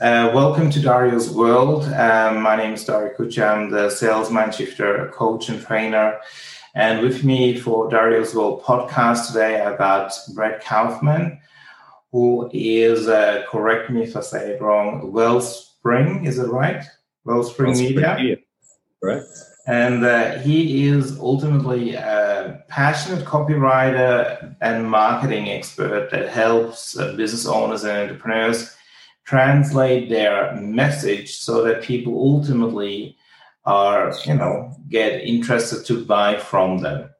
Uh, welcome to Dario's World. Um, my name is Dario Kucha. I'm the sales mind shifter, coach, and trainer. And with me for Dario's World podcast today, I've got Brett Kaufman, who is, uh, correct me if I say it wrong, Wellspring, is it right? Wellspring, Wellspring Media. Media. Correct. And uh, he is ultimately a passionate copywriter and marketing expert that helps uh, business owners and entrepreneurs translate their message so that people ultimately are, you know, get interested to buy from them.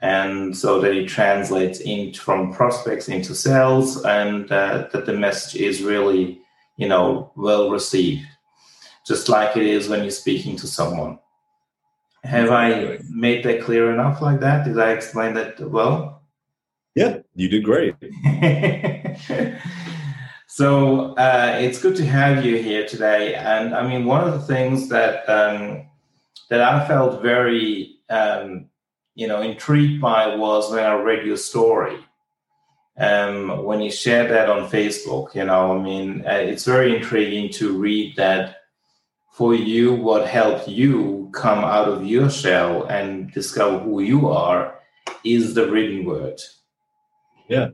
And so that it translates in from prospects into sales and uh, that the message is really, you know, well received, just like it is when you're speaking to someone. Have I made that clear enough like that? Did I explain that well? Yeah, you did great. so uh, it's good to have you here today. And I mean, one of the things that um, that I felt very um, you know intrigued by was when I read your story. Um, when you shared that on Facebook, you know, I mean, uh, it's very intriguing to read that for you what helped you come out of your shell and discover who you are is the written word yeah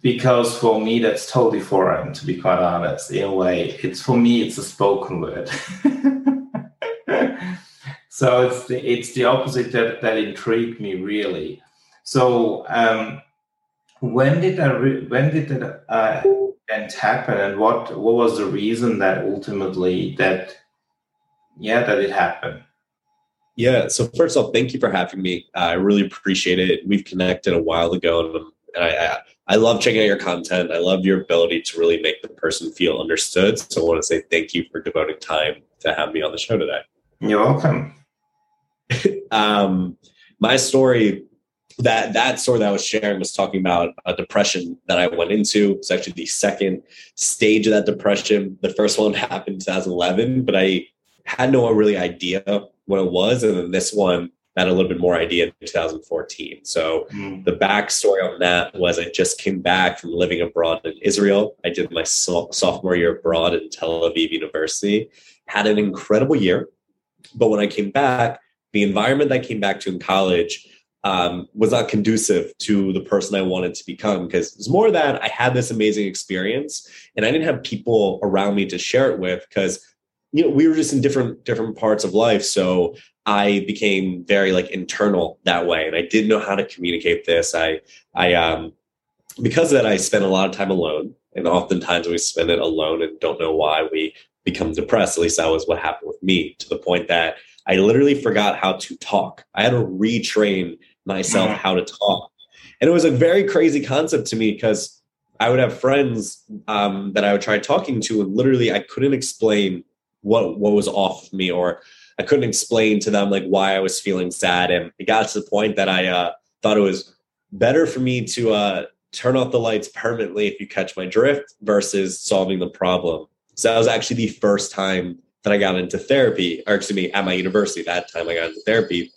because for me that's totally foreign to be quite honest. In a way it's for me it's a spoken word. So it's the it's the opposite that that intrigued me really. So um when did that re- when did that uh, happen and what what was the reason that ultimately that yeah that it happened? Yeah so first of all thank you for having me. I really appreciate it. We've connected a while ago and I, I, I love checking out your content i love your ability to really make the person feel understood so i want to say thank you for devoting time to have me on the show today you're welcome um, my story that that story that I was sharing was talking about a depression that I went into. It's actually the second stage of that depression. The first one happened in 2011, but I had no really idea what it was. And then this one had a little bit more idea in 2014. So mm. the backstory on that was I just came back from living abroad in Israel. I did my so- sophomore year abroad in Tel Aviv University, had an incredible year. But when I came back, the environment I came back to in college um, was not conducive to the person I wanted to become because it's more that I had this amazing experience and I didn't have people around me to share it with because you know we were just in different different parts of life. So i became very like internal that way and i didn't know how to communicate this. I i um because of that i spent a lot of time alone and oftentimes we spend it alone and don't know why we become depressed. At least that was what happened with me to the point that i literally forgot how to talk. I had to retrain myself mm-hmm. how to talk. And it was a very crazy concept to me because I would have friends um, that I would try talking to, and literally I couldn't explain what what was off of me or I couldn't explain to them like why I was feeling sad. And it got to the point that I uh, thought it was better for me to uh, turn off the lights permanently if you catch my drift versus solving the problem. So that was actually the first time that I got into therapy, or excuse me, at my university. That time I got into therapy.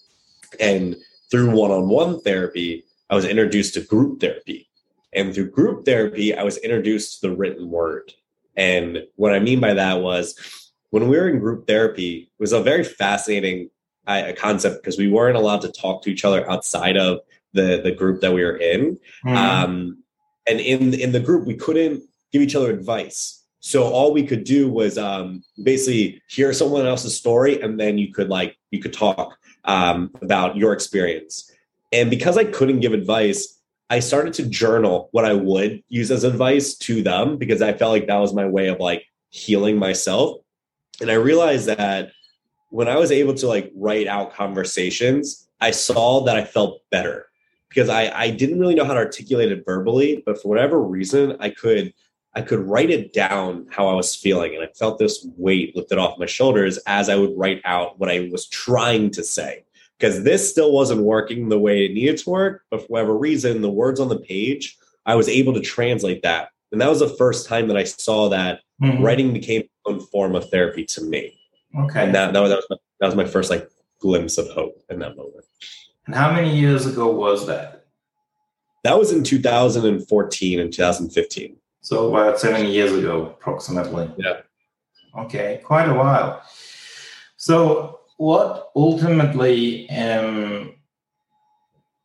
And through one on one therapy, I was introduced to group therapy. And through group therapy, I was introduced to the written word. And what I mean by that was when we were in group therapy, it was a very fascinating uh, concept because we weren't allowed to talk to each other outside of the the group that we were in. Mm. Um, and in in the group, we couldn't give each other advice. So all we could do was um, basically hear someone else's story, and then you could like you could talk um, about your experience. And because I couldn't give advice, I started to journal what I would use as advice to them because I felt like that was my way of like healing myself. And I realized that when I was able to like write out conversations, I saw that I felt better because I, I didn't really know how to articulate it verbally, but for whatever reason, I could I could write it down how I was feeling. And I felt this weight lifted off my shoulders as I would write out what I was trying to say. Because this still wasn't working the way it needed to work, but for whatever reason, the words on the page, I was able to translate that. And that was the first time that I saw that mm-hmm. writing became one form of therapy to me. Okay. And that, that was that was, my, that was my first like glimpse of hope in that moment. And how many years ago was that? That was in 2014 and 2015. So about seven years ago, approximately. Yeah. Okay, quite a while. So, what ultimately um,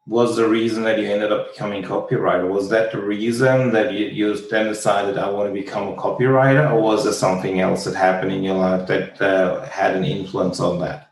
was the reason that you ended up becoming a copywriter? Was that the reason that you, you then decided I want to become a copywriter, or was there something else that happened in your life that uh, had an influence on that?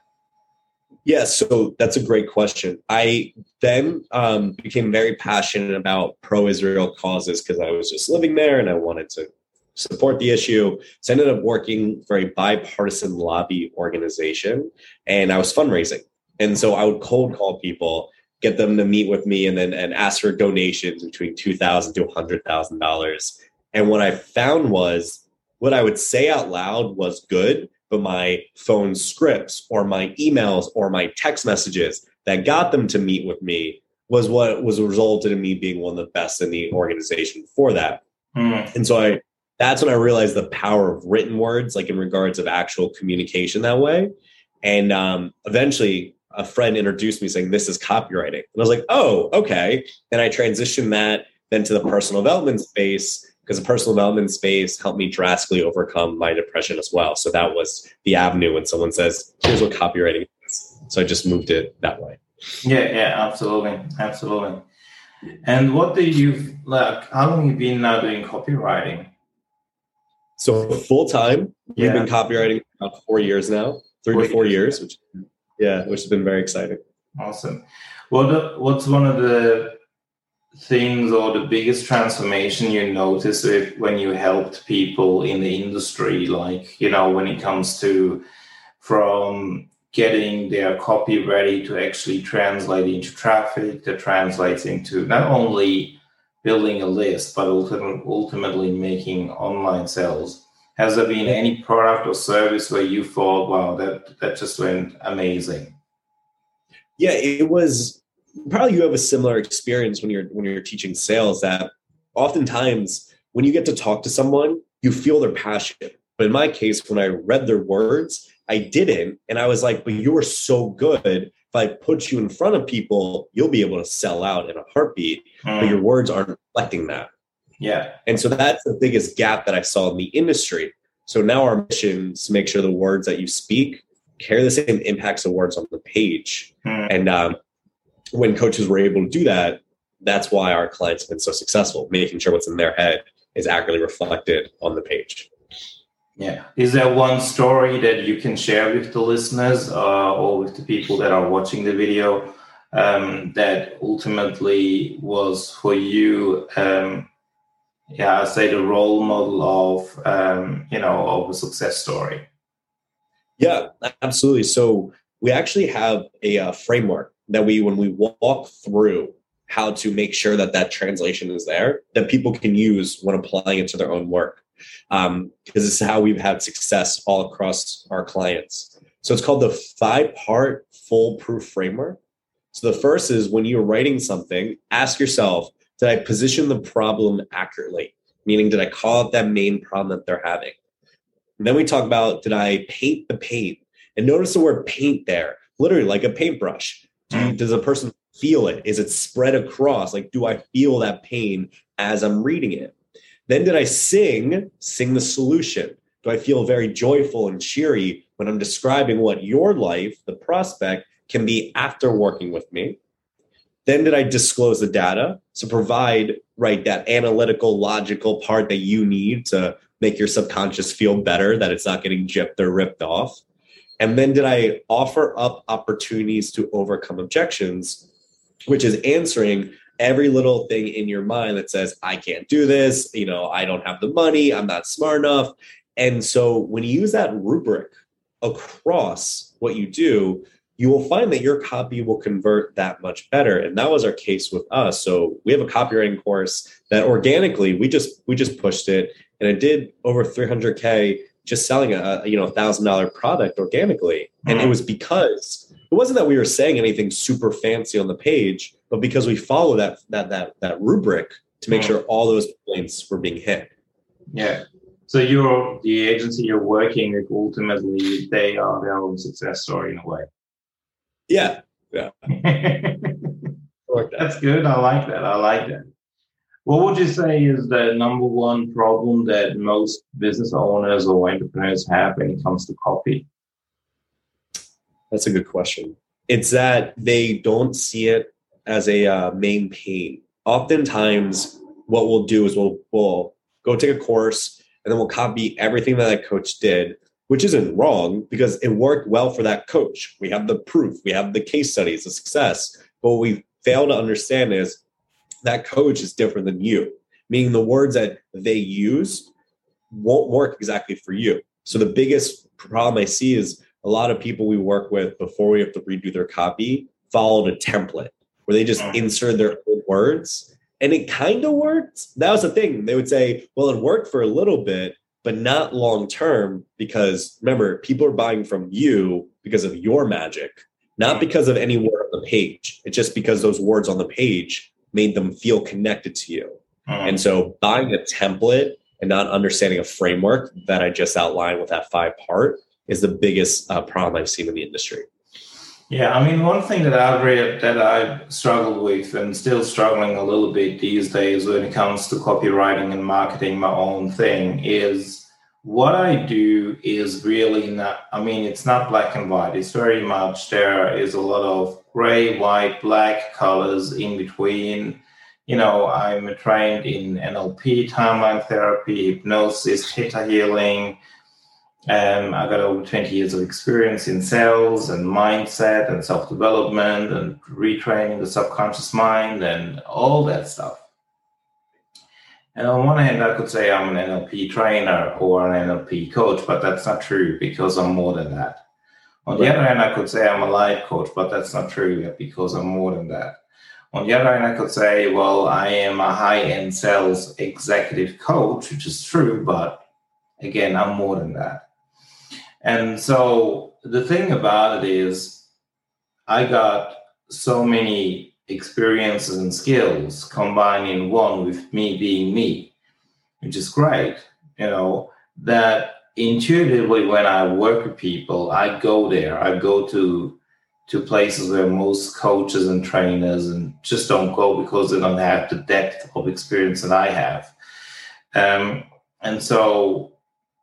Yeah, so that's a great question. I then um, became very passionate about pro-Israel causes because I was just living there and I wanted to support the issue. So I ended up working for a bipartisan lobby organization, and I was fundraising. And so I would cold call people get them to meet with me and then and ask for donations between two thousand to a hundred thousand dollars. And what I found was what I would say out loud was good, but my phone scripts or my emails or my text messages that got them to meet with me was what was resulted in me being one of the best in the organization for that. Mm. And so I that's when I realized the power of written words, like in regards of actual communication that way. And um, eventually a friend introduced me saying this is copywriting. And i was like oh okay. And i transitioned that then to the personal development space because the personal development space helped me drastically overcome my depression as well. So that was the avenue when someone says here's what copywriting is. So i just moved it that way. Yeah yeah absolutely absolutely. And what do you like how long have you been now doing copywriting? So full time yeah. we've been copywriting about four years now three four to four years, years which yeah, which has been very exciting. Awesome. What what's one of the things or the biggest transformation you notice if, when you helped people in the industry, like you know when it comes to from getting their copy ready to actually translate into traffic that translates into not only building a list but ultimately making online sales has there been any product or service where you thought, wow, that that just went amazing? Yeah, it was probably you have a similar experience when you're when you're teaching sales that oftentimes when you get to talk to someone, you feel their passion. But in my case, when I read their words, I didn't. And I was like, but you are so good. If I put you in front of people, you'll be able to sell out in a heartbeat. Mm. But hmm. your words aren't reflecting that. Yeah. And so that's the biggest gap that I saw in the industry. So now our mission is to make sure the words that you speak carry the same impacts of words on the page. Mm. And um, when coaches were able to do that, that's why our clients have been so successful, making sure what's in their head is accurately reflected on the page. Yeah. Is there one story that you can share with the listeners uh, or with the people that are watching the video um, that ultimately was for you um, yeah, I say the role model of um, you know of a success story. Yeah, absolutely. So we actually have a uh, framework that we when we walk through how to make sure that that translation is there that people can use when applying it to their own work um, because this is how we've had success all across our clients so it's called the five part foolproof framework so the first is when you're writing something ask yourself did I position the problem accurately? Meaning, did I call out that main problem that they're having? And then we talk about did I paint the paint? And notice the word paint there, literally like a paintbrush. Do does a person feel it? Is it spread across? Like, do I feel that pain as I'm reading it? Then did I sing, sing the solution? Do I feel very joyful and cheery when I'm describing what your life, the prospect, can be after working with me? Then did I disclose the data? So provide right that analytical, logical part that you need to make your subconscious feel better that it's not getting gypped or ripped off. And then did I offer up opportunities to overcome objections, which is answering every little thing in your mind that says, I can't do this, you know, I don't have the money, I'm not smart enough. And so when you use that rubric across what you do, you will find that your copy will convert that much better. And that was our case with us. So we have a copywriting course that organically we just we just pushed it. And it did over 300k just selling a you know thousand dollar product organically. And it mm-hmm. was because it wasn't that we were saying anything super fancy on the page but because we follow that that that that rubric to make mm. sure all those points were being hit. Yeah. So you're the agency you're working with ultimately they are their own success story in a way yeah. Yeah. That's good. I like that. I like that. What would you say is the number one problem that most business owners or entrepreneurs have when it comes to copy? That's a good question. It's that they don't see it as a uh, main pain. Oftentimes, what we'll do is we'll we'll go take a course and then we'll copy everything that that coach did, which isn't wrong because it worked well for that coach. We have the proof, we have the case studies, the success. But what we fail to understand is that coach is different than you, meaning the words that they use won't work exactly for you. So the biggest problem I see is a lot of people we work with before we have to redo their copy followed a template where they just mm. insert their own words and it kind of worked. That was the thing. They would say, well, it worked for a little bit, but not long term because remember, people are buying from you because of your magic, not because of any word on the page. It's just because those words on the page made them feel connected to you. Mm. And so buying a template and not understanding a framework that I just outlined with that five part is the biggest uh, problem I've seen in the industry. Yeah, I mean, one thing that I've read that I've struggled with and still struggling a little bit these days when it comes to copywriting and marketing my own thing is what I do is really not, I mean, it's not black and white. It's very much, there is a lot of gray, white, black colors in between. You know, I'm trained in NLP, timeline therapy, hypnosis, theta healing um, I got over 20 years of experience in sales and mindset and self development and retraining the subconscious mind and all that stuff. And on one hand, I could say I'm an NLP trainer or an NLP coach, but that's not true because I'm more than that. On the other hand, I could say I'm a life coach, but that's not true because I'm more than that. On the other hand, I could say, well, I am a high end sales executive coach, which is true, but again, I'm more than that. And so the thing about it is, I got so many experiences and skills combined in one with me being me, which is great, you know, that intuitively when I work with people, I go there, I go to to places where most coaches and trainers and just don't go because they don't have the depth of experience that I have. Um, and so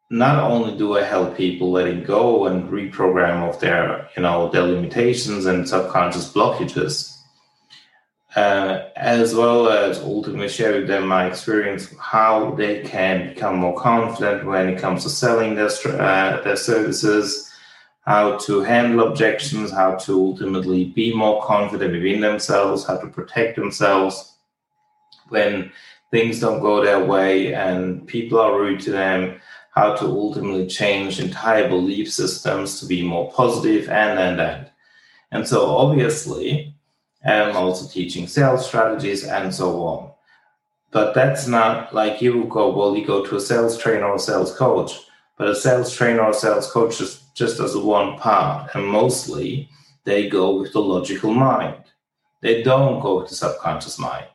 not only do I help people letting go and reprogram of their, you know, their limitations and subconscious blockages, uh, as well as ultimately share with them my experience how they can become more confident when it comes to selling their uh, their services, how to handle objections, how to ultimately be more confident within themselves, how to protect themselves when things don't go their way and people are rude to them how to ultimately change entire belief systems to be more positive and and and. And so obviously, I'm also teaching sales strategies and so on. But that's not like you go, well, you go to a sales trainer or a sales coach, but a sales trainer or a sales coach just, just as one part. And mostly they go with the logical mind. They don't go with the subconscious mind.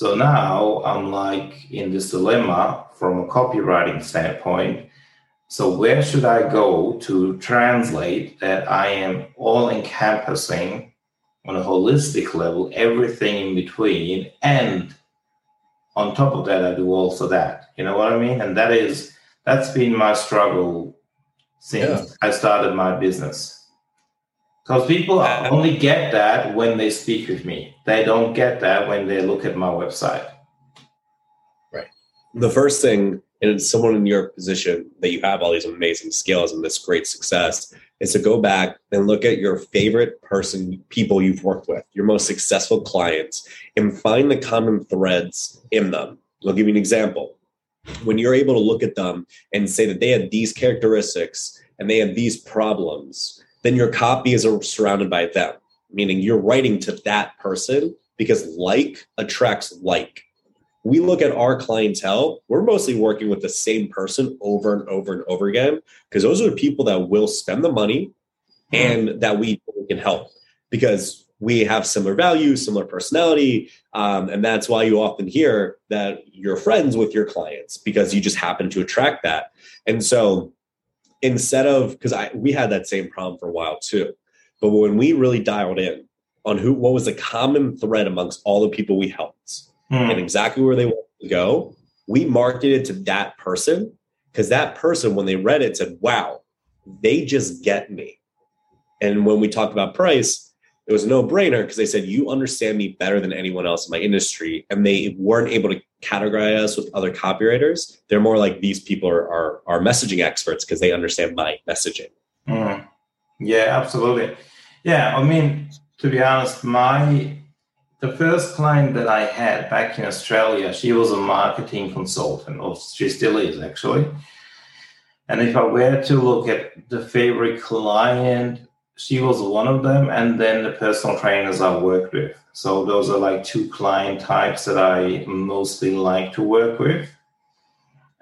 So now I'm like in this dilemma from a copywriting standpoint. So, where should I go to translate that I am all encompassing on a holistic level, everything in between? And on top of that, I do also that. You know what I mean? And that is, that's been my struggle since yeah. I started my business. Because people uh, only get that when they speak with me. They don't get that when they look at my website Right. the first thing and someone in your position that you have all these amazing skills and this great success is to go back and look at your favorite person people you've worked with your most successful clients and find the common threads in them i'll give you an example when you're able to look at them and say that they had these characteristics and they had these problems then your copy is surrounded by them meaning you're writing to that person because like attracts like we look at our clientele, we're mostly working with the same person over and over and over again because those are the people that will spend the money and that we can help because we have similar values, similar personality. Um, and that's why you often hear that you're friends with your clients because you just happen to attract that. And so instead of, because I we had that same problem for a while too. But when we really dialed in on who what was the common thread amongst all the people we helped, hmm. and exactly where they want to go, we marketed to that person because that person, when they read it, said, wow, they just get me. And when we talked about price, it was no brainer because they said, you understand me better than anyone else in my industry. And they weren't able to categorize us with other copywriters. They're more like these people are, are, are messaging experts because they understand my messaging. Mm. Yeah, absolutely. Yeah, I mean, to be honest, my the first client that I had back in Australia, she was a marketing consultant, or she still is actually. And if I were to look at the favorite client, she was one of them, and then the personal trainers I worked with. So those are like two client types that I mostly like to work with.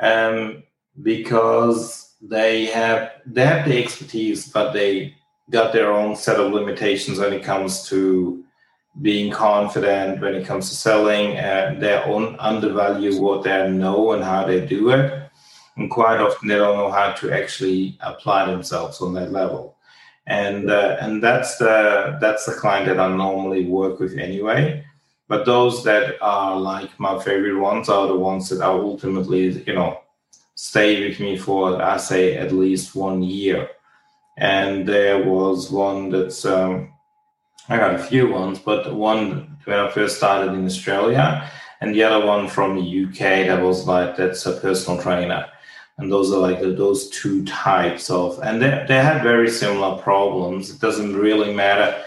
Um, because they have they have the expertise, but they got their own set of limitations when it comes to being confident when it comes to selling and they own undervalue what they know and how they do it and quite often they don't know how to actually apply themselves on that level and uh, and that's the that's the client that i normally work with anyway. But those that are like my favorite ones are the ones that are ultimately you know stay with me for i say at least one year. And there was one that's um, I got a few ones, but one when I first started in Australia, and the other one from the UK that was like that's a personal trainer, and those are like the, those two types of, and they they had very similar problems. It doesn't really matter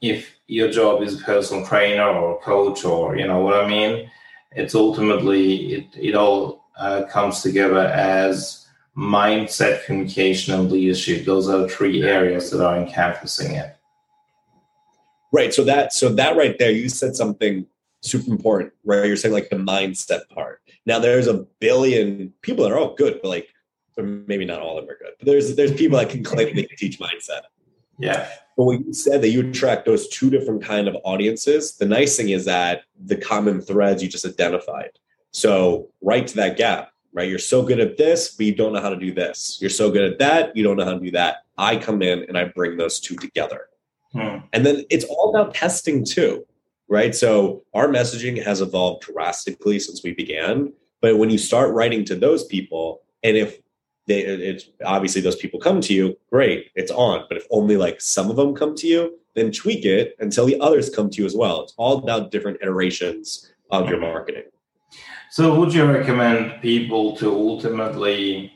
if your job is personal trainer or coach or you know what I mean. It's ultimately it it all uh, comes together as mindset, communication, and leadership. Those are the three areas that are encompassing it. Right. So that so that right there, you said something super important, right you're saying like the mindset part. Now there's a billion people that are all good, but like maybe not all of them are good. But there's there's people that can claim they can teach mindset. Yeah. But when you said that you attract those two different kind of audiences, the nice thing is that the common threads you just identified. So right to that gap right? You're so good at this, but you don't know how to do this. You're so good at that, you don't know how to do that. I come in and I bring those two together. Hmm. And then it's all about testing too, right? So our messaging has evolved drastically since we began. But when you start writing to those people, and if they, it's obviously those people come to you, great, it's on. But if only like some of them come to you, then tweak it until the others come to you as well. It's all about different iterations of your marketing. So, would you recommend people to ultimately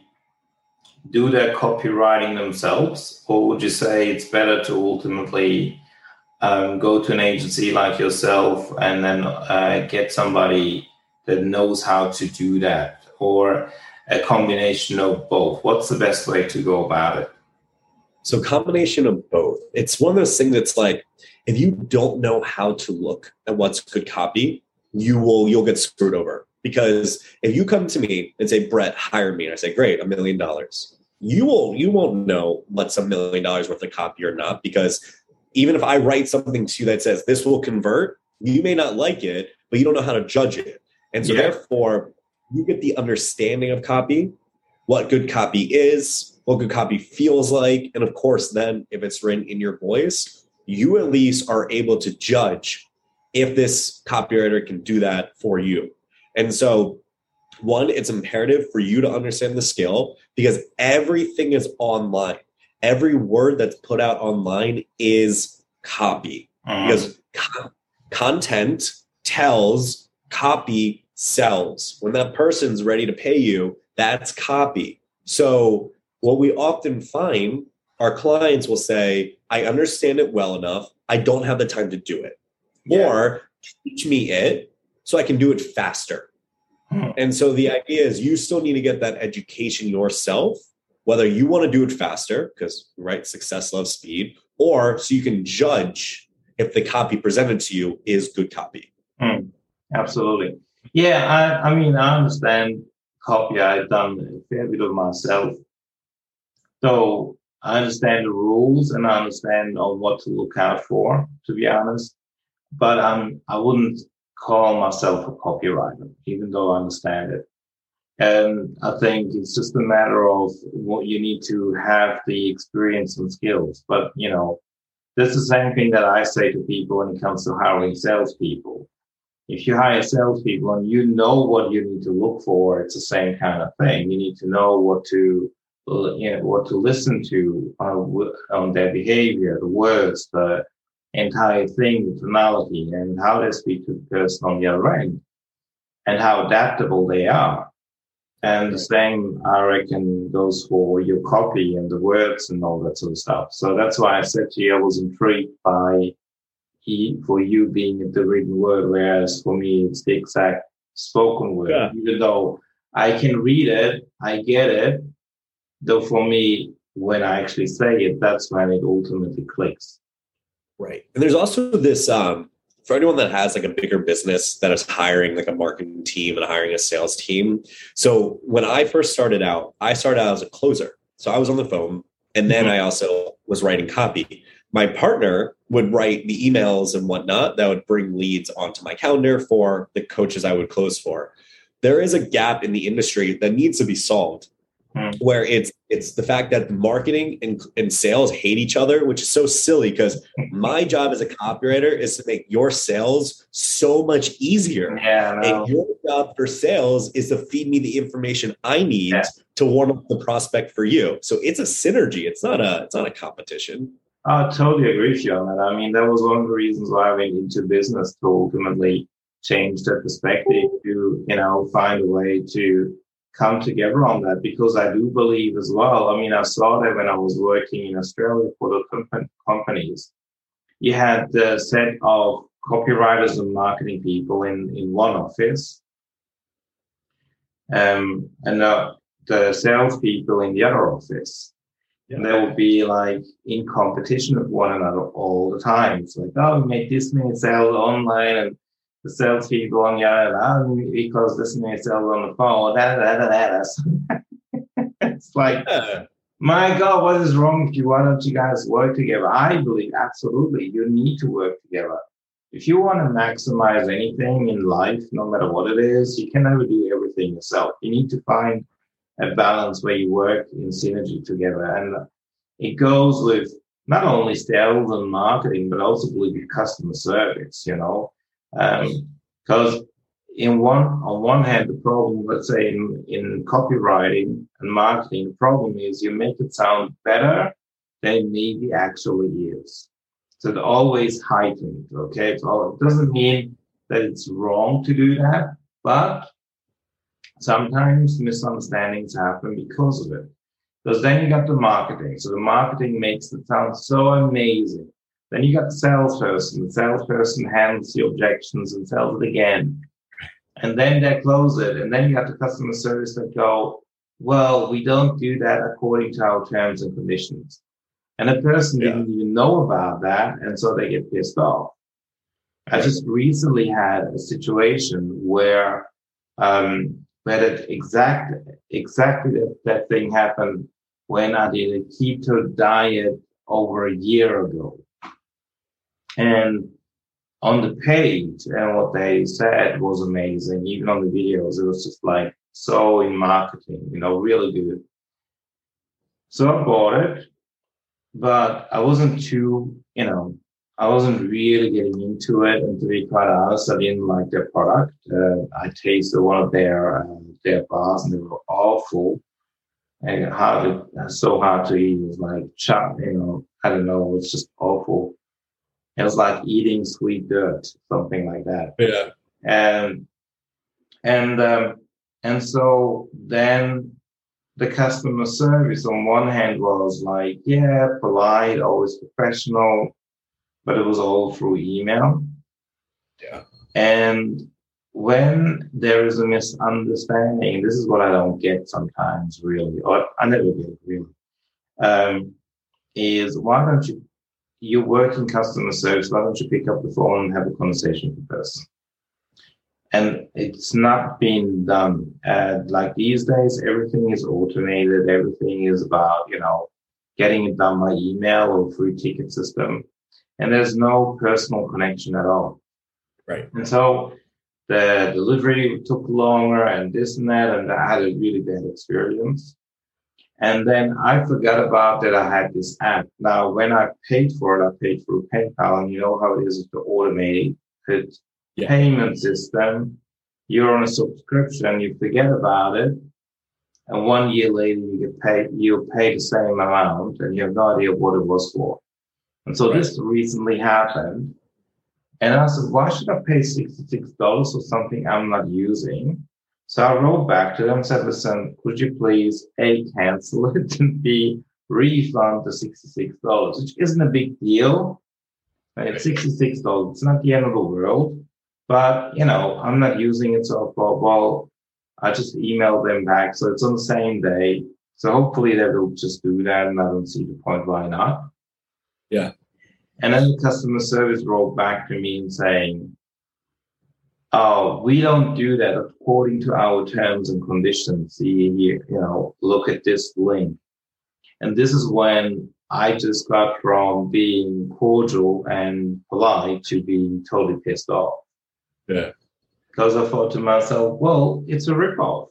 do their copywriting themselves, or would you say it's better to ultimately um, go to an agency like yourself and then uh, get somebody that knows how to do that, or a combination of both? What's the best way to go about it? So, combination of both. It's one of those things that's like if you don't know how to look at what's good copy, you will you'll get screwed over because if you come to me and say, Brett, hire me, and I say, Great, a million dollars, you will you won't know what's a million dollars worth of copy or not, because even if I write something to you that says this will convert, you may not like it, but you don't know how to judge it. And so yeah. therefore, you get the understanding of copy, what good copy is, what good copy feels like, and of course, then if it's written in your voice, you at least are able to judge if this copywriter can do that for you. And so, one, it's imperative for you to understand the skill because everything is online. Every word that's put out online is copy uh-huh. because co- content tells, copy sells. When that person's ready to pay you, that's copy. So, what we often find, our clients will say, I understand it well enough. I don't have the time to do it. Yeah. Or teach me it so I can do it faster. Hmm. And so the idea is you still need to get that education yourself, whether you want to do it faster, because right, success loves speed, or so you can judge if the copy presented to you is good copy. Hmm. Absolutely. Yeah, I, I mean, I understand copy. I've done a fair bit of myself. So I understand the rules and I understand on what to look out for, to be honest. But um, I wouldn't call myself a copywriter, even though I understand it. And I think it's just a matter of what you need to have the experience and skills. But, you know, that's the same thing that I say to people when it comes to hiring salespeople. if you hire salespeople and you know what you need to look for, it's the same kind of thing. You need to know what to you know, what to listen to uh, on their behavior, the words, the entire thing, the tonality, and how they speak to the person on the other end, and how adaptable they are. And the same, I reckon, goes for your copy and the words and all that sort of stuff. So that's why I said to you, I was intrigued by he, for you being the written word, whereas for me, it's the exact spoken word. Yeah. Even though I can read it, I get it. Though for me, when I actually say it, that's when it ultimately clicks. Right. And there's also this um, for anyone that has like a bigger business that is hiring like a marketing team and hiring a sales team. So when I first started out, I started out as a closer. So I was on the phone and then mm-hmm. I also was writing copy. My partner would write the emails and whatnot that would bring leads onto my calendar for the coaches I would close for. There is a gap in the industry that needs to be solved Hmm. where it's it's the fact that marketing and, and sales hate each other, which is so silly because my job as a copywriter is to make your sales so much easier. Yeah, and your job for sales is to feed me the information I need yeah. to warm up the prospect for you. So it's a synergy. It's not a it's not a competition. I totally agree with you on that. I mean, that was one of the reasons why I went into business to ultimately change that perspective to, you know, find a way to come together on that because I do believe as well. I mean, I saw that when I was working in Australia for the comp- companies. You had the set of copywriters and marketing people in, in one office, um, and the, the salespeople in the other office. Yeah. And they would be like in competition with one another all the time. It's like, oh, we made this many sales online and the salespeople on the other end because this man sells on the phone. Da, da, da, da, it's like, my God, what is wrong with you? Why don't you guys work together? I believe absolutely you need to work together. If you want to maximize anything in life, no matter what it is, you can never do everything yourself. You need to find a balance where you work in synergy together. And it goes with not only sales and marketing, but also with your customer service, you know because um, in one on one hand, the problem, let's say in, in copywriting and marketing, the problem is you make it sound better than it maybe actually is. So it's always heightened. Okay, so it doesn't mean that it's wrong to do that, but sometimes misunderstandings happen because of it. Because then you got the marketing. So the marketing makes it sound so amazing. Then you got the salesperson. The salesperson handles the objections and sells it again. And then they close it. And then you got the customer service that go, well, we don't do that according to our terms and conditions. And the person yeah. didn't even know about that. And so they get pissed off. I just recently had a situation where, um, where that exact, exactly that, that thing happened when I did a keto diet over a year ago. And on the page and what they said was amazing. Even on the videos, it was just like so in marketing, you know, really good. So I bought it, but I wasn't too, you know, I wasn't really getting into it. And to be quite honest, I didn't like their product. Uh, I tasted one of their uh, their bars and they were awful and hard, so hard to eat. It was like chop, you know, I don't know, it's just awful. It was like eating sweet dirt, something like that. Yeah. And and um, and so then the customer service on one hand was like, yeah, polite, always professional, but it was all through email. Yeah. And when there is a misunderstanding, this is what I don't get sometimes, really, or I never get really, um, is why don't you you work in customer service, why don't you pick up the phone and have a conversation with the person? And it's not being done. Uh, like these days, everything is automated. Everything is about, you know, getting it done by email or through ticket system. And there's no personal connection at all. Right. And so the delivery took longer and this and that. And I had a really bad experience. And then I forgot about that I had this app. Now, when I paid for it, I paid through PayPal, and you know how it is with the automated yeah. payment system. You're on a subscription, you forget about it, and one year later you get paid. You pay the same amount, and you have no idea what it was for. And so right. this recently happened, and I said, "Why should I pay sixty-six dollars for something I'm not using?" So I wrote back to them and said, "Listen, could you please a cancel it and b refund the sixty-six dollars, which isn't a big deal." It's $66. It's not the end of the world. But, you know, I'm not using it. So well, I just emailed them back. So it's on the same day. So hopefully they will just do that. And I don't see the point why not. Yeah. And then the customer service wrote back to me and saying, Oh, we don't do that according to our terms and conditions. See here, you know, look at this link. And this is when I just got from being cordial and polite to being totally pissed off. Yeah. Because I thought to myself, well, it's a ripoff.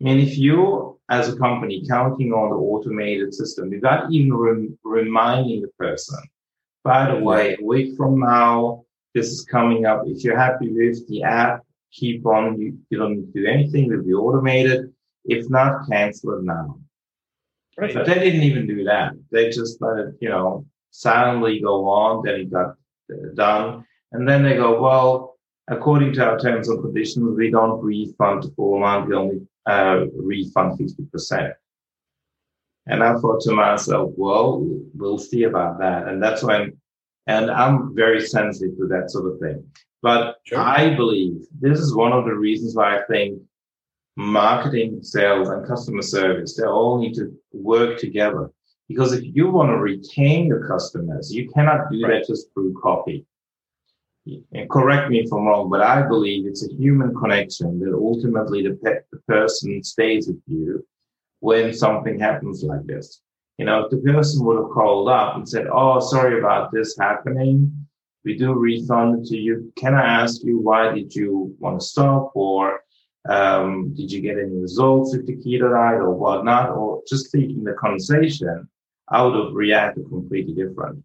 I mean, if you as a company counting on the automated system without even rem- reminding the person, by the way, a week from now, this is coming up. If you're happy with the app, keep on. You, you don't need to do anything. It'll be automated. If not, cancel it now. Right. But they didn't even do that. They just let it, you know, silently go on. Then it got uh, done. And then they go, well, according to our terms and conditions, we don't refund the full amount. We only uh, refund 50%. And I thought to myself, well, we'll see about that. And that's when, and I'm very sensitive to that sort of thing. But sure. I believe this is one of the reasons why I think marketing, sales, and customer service, they all need to work together. Because if you want to retain your customers, you cannot do right. that just through copy. And correct me if I'm wrong, but I believe it's a human connection that ultimately the, pe- the person stays with you when something happens like this. You know, if the person would have called up and said, Oh, sorry about this happening. We do refund it to you. Can I ask you why did you want to stop? Or um, did you get any results with the keto diet or whatnot? Or just taking the conversation, I would have reacted completely different.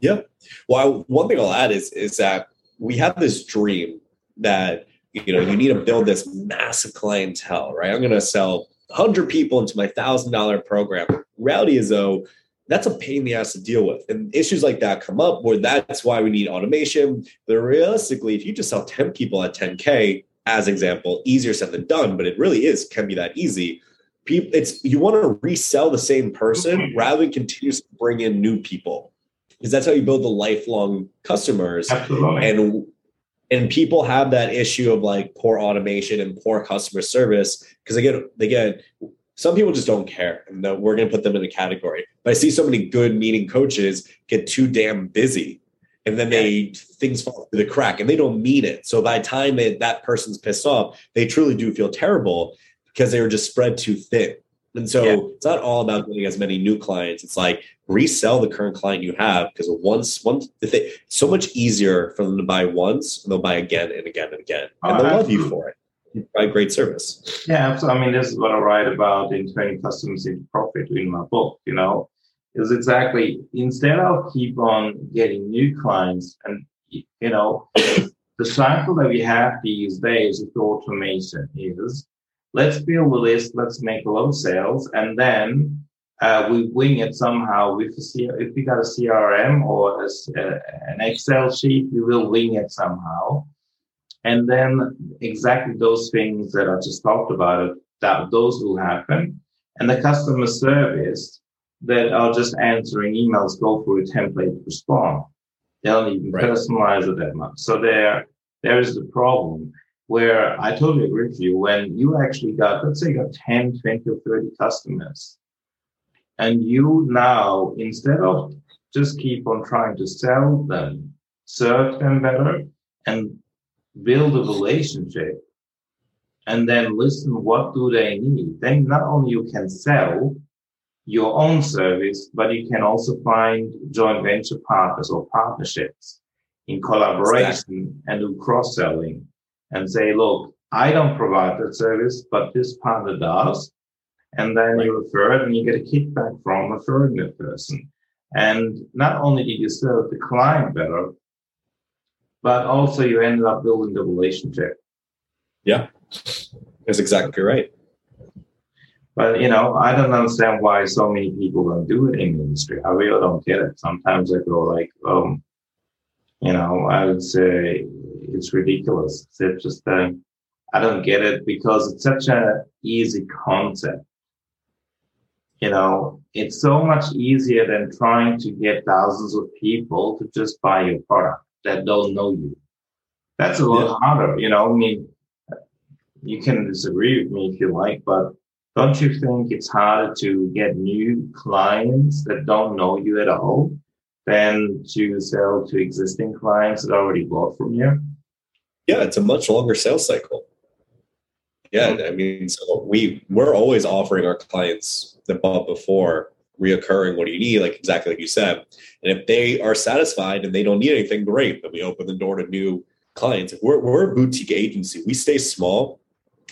Yeah. Well, one thing I'll add is is that we have this dream that you know you need to build this massive clientele, right? I'm going to sell 100 people into my thousand dollar program. Reality is though that's a pain in the ass to deal with. And issues like that come up where that's why we need automation. But realistically, if you just sell 10 people at 10K, as example, easier said than done, but it really is can be that easy. People, it's you want to resell the same person mm-hmm. rather than continuously bring in new people, because that's how you build the lifelong customers. Absolutely. And and people have that issue of like poor automation and poor customer service because again, again, some people just don't care, and we're going to put them in a category. But I see so many good meeting coaches get too damn busy and then they things fall through the crack and they don't mean it. So by the time it, that person's pissed off, they truly do feel terrible because they were just spread too thin. And so yeah. it's not all about getting as many new clients. It's like resell the current client you have because once once they, it's so much easier for them to buy once and they'll buy again and again and again, oh, and oh, they'll love you for it. You provide great service. Yeah, so I mean, this is what I write about in turning customers into profit in my book. You know, is exactly instead of keep on getting new clients and you know the cycle that we have these days with automation is let's build a list let's make a lot of sales and then uh, we wing it somehow C- if we got a crm or a, uh, an excel sheet we will wing it somehow and then exactly those things that i just talked about that those will happen and the customer service that are just answering emails go through a template response. They don't even right. personalize it that much. So there, there is the problem where I totally agree with you. When you actually got, let's say you got 10, 20 or 30 customers and you now, instead of just keep on trying to sell them, serve them better and build a relationship and then listen, what do they need? Then not only you can sell, your own service, but you can also find joint venture partners or partnerships in collaboration exactly. and do cross selling and say, look, I don't provide that service, but this partner does. And then you refer it and you get a kickback from referring that person. And not only did you serve the client better, but also you ended up building the relationship. Yeah, that's exactly right. But you know, I don't understand why so many people don't do it in the industry. I really don't get it. Sometimes I go like, um, you know, I would say it's ridiculous. It's just uh, I don't get it because it's such an easy concept. You know, it's so much easier than trying to get thousands of people to just buy your product that don't know you. That's a lot yeah. harder. You know, I mean, you can disagree with me if you like, but don't you think it's harder to get new clients that don't know you at all than to sell to existing clients that already bought from you? Yeah, it's a much longer sales cycle. Yeah, mm-hmm. I mean, so we we're always offering our clients that bought before reoccurring. What do you need? Like exactly like you said. And if they are satisfied and they don't need anything, great. Then we open the door to new clients. We're we're a boutique agency. We stay small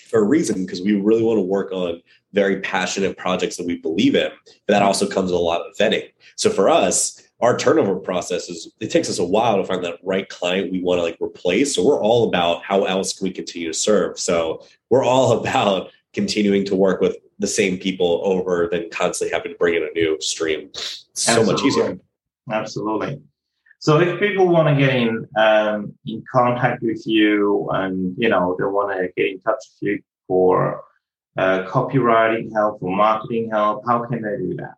for a reason because we really want to work on very passionate projects that we believe in. But that also comes with a lot of vetting. So for us, our turnover process is it takes us a while to find that right client we want to like replace. So we're all about how else can we continue to serve. So we're all about continuing to work with the same people over than constantly having to bring in a new stream. It's so Absolutely. much easier. Absolutely. So if people want to get in um, in contact with you and you know they want to get in touch with you for uh, copywriting help or marketing help, how can they do that?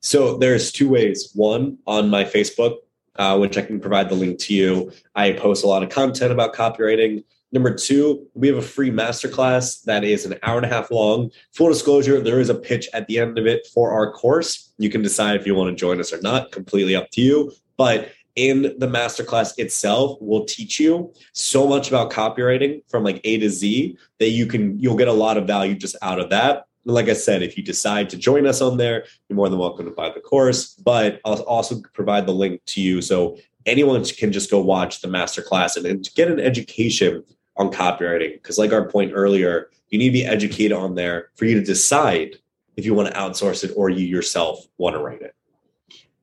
So there's two ways. One on my Facebook, uh, which I can provide the link to you. I post a lot of content about copywriting. Number two, we have a free masterclass that is an hour and a half long. Full disclosure, there is a pitch at the end of it for our course. You can decide if you want to join us or not, completely up to you. But in the masterclass itself will teach you so much about copywriting from like A to Z that you can you'll get a lot of value just out of that like I said, if you decide to join us on there, you're more than welcome to buy the course. But I'll also provide the link to you so anyone can just go watch the masterclass and, and get an education on copywriting. Because, like our point earlier, you need to be educated on there for you to decide if you want to outsource it or you yourself want to write it.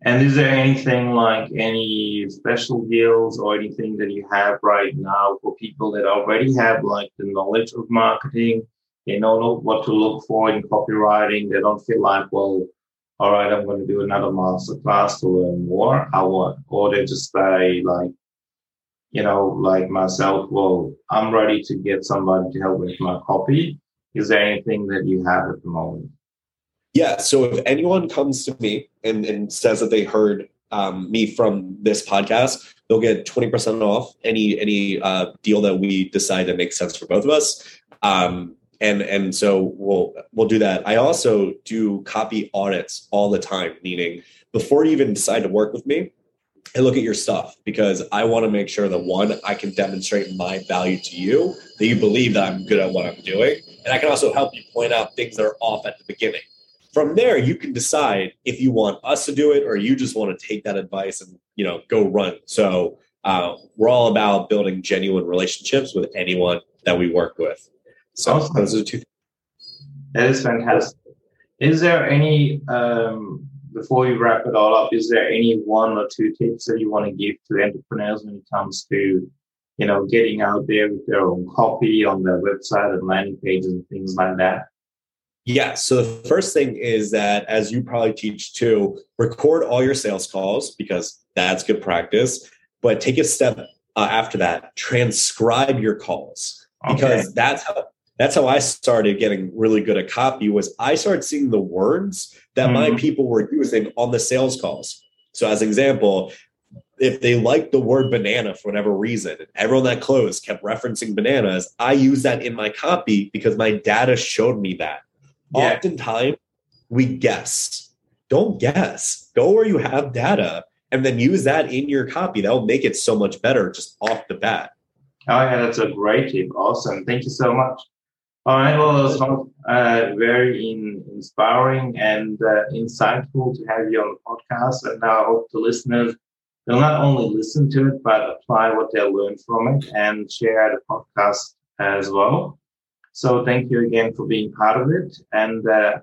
And is there anything like any special deals or anything that you have right now for people that already have like the knowledge of marketing? They know what to look for in copywriting. They don't feel like, well, all right, I'm going to do another master class to learn more. I want, or they just say like, you know, like myself, well, I'm ready to get somebody to help with my copy. Is there anything that you have at the moment? Yeah. So if anyone comes to me and, and says that they heard um, me from this podcast, they'll get 20% off any any uh, deal that we decide that makes sense for both of us. Um, and and so we'll we'll do that i also do copy audits all the time meaning before you even decide to work with me i look at your stuff because i want to make sure that one i can demonstrate my value to you that you believe that i'm good at what i'm doing and i can also help you point out things that are off at the beginning from there you can decide if you want us to do it or you just want to take that advice and you know go run so uh, we're all about building genuine relationships with anyone that we work with so awesome. those are two. That is fantastic. Is there any um, before we wrap it all up? Is there any one or two tips that you want to give to entrepreneurs when it comes to you know getting out there with their own copy on their website and landing pages and things like that? Yeah. So the first thing is that, as you probably teach too, record all your sales calls because that's good practice. But take a step uh, after that, transcribe your calls because okay. that's how that's how I started getting really good at copy was I started seeing the words that mm-hmm. my people were using on the sales calls. So as an example, if they liked the word banana for whatever reason, everyone that closed kept referencing bananas, I use that in my copy because my data showed me that. Yeah. Oftentimes we guess. Don't guess. Go where you have data and then use that in your copy. That will make it so much better just off the bat. Oh yeah, that's a great tip. Awesome. Thank you so much. All right. Well, it was uh, very in, inspiring and uh, insightful to have you on the podcast. And now I hope the listeners will not only listen to it, but apply what they learned from it and share the podcast as well. So thank you again for being part of it. And uh,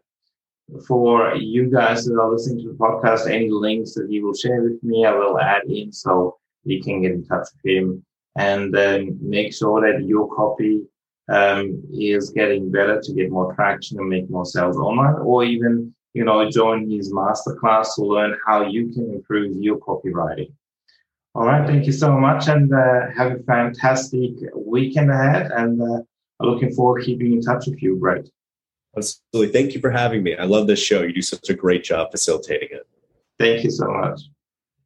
for you guys that are listening to the podcast, any links that you will share with me, I will add in. So you can get in touch with him and um, make sure that your copy um, is getting better to get more traction and make more sales online, or even you know join his masterclass to learn how you can improve your copywriting. All right, thank you so much, and uh, have a fantastic weekend ahead. And uh, looking forward to keeping in touch with you, Brett. Absolutely. Thank you for having me. I love this show. You do such a great job facilitating it. Thank you so much.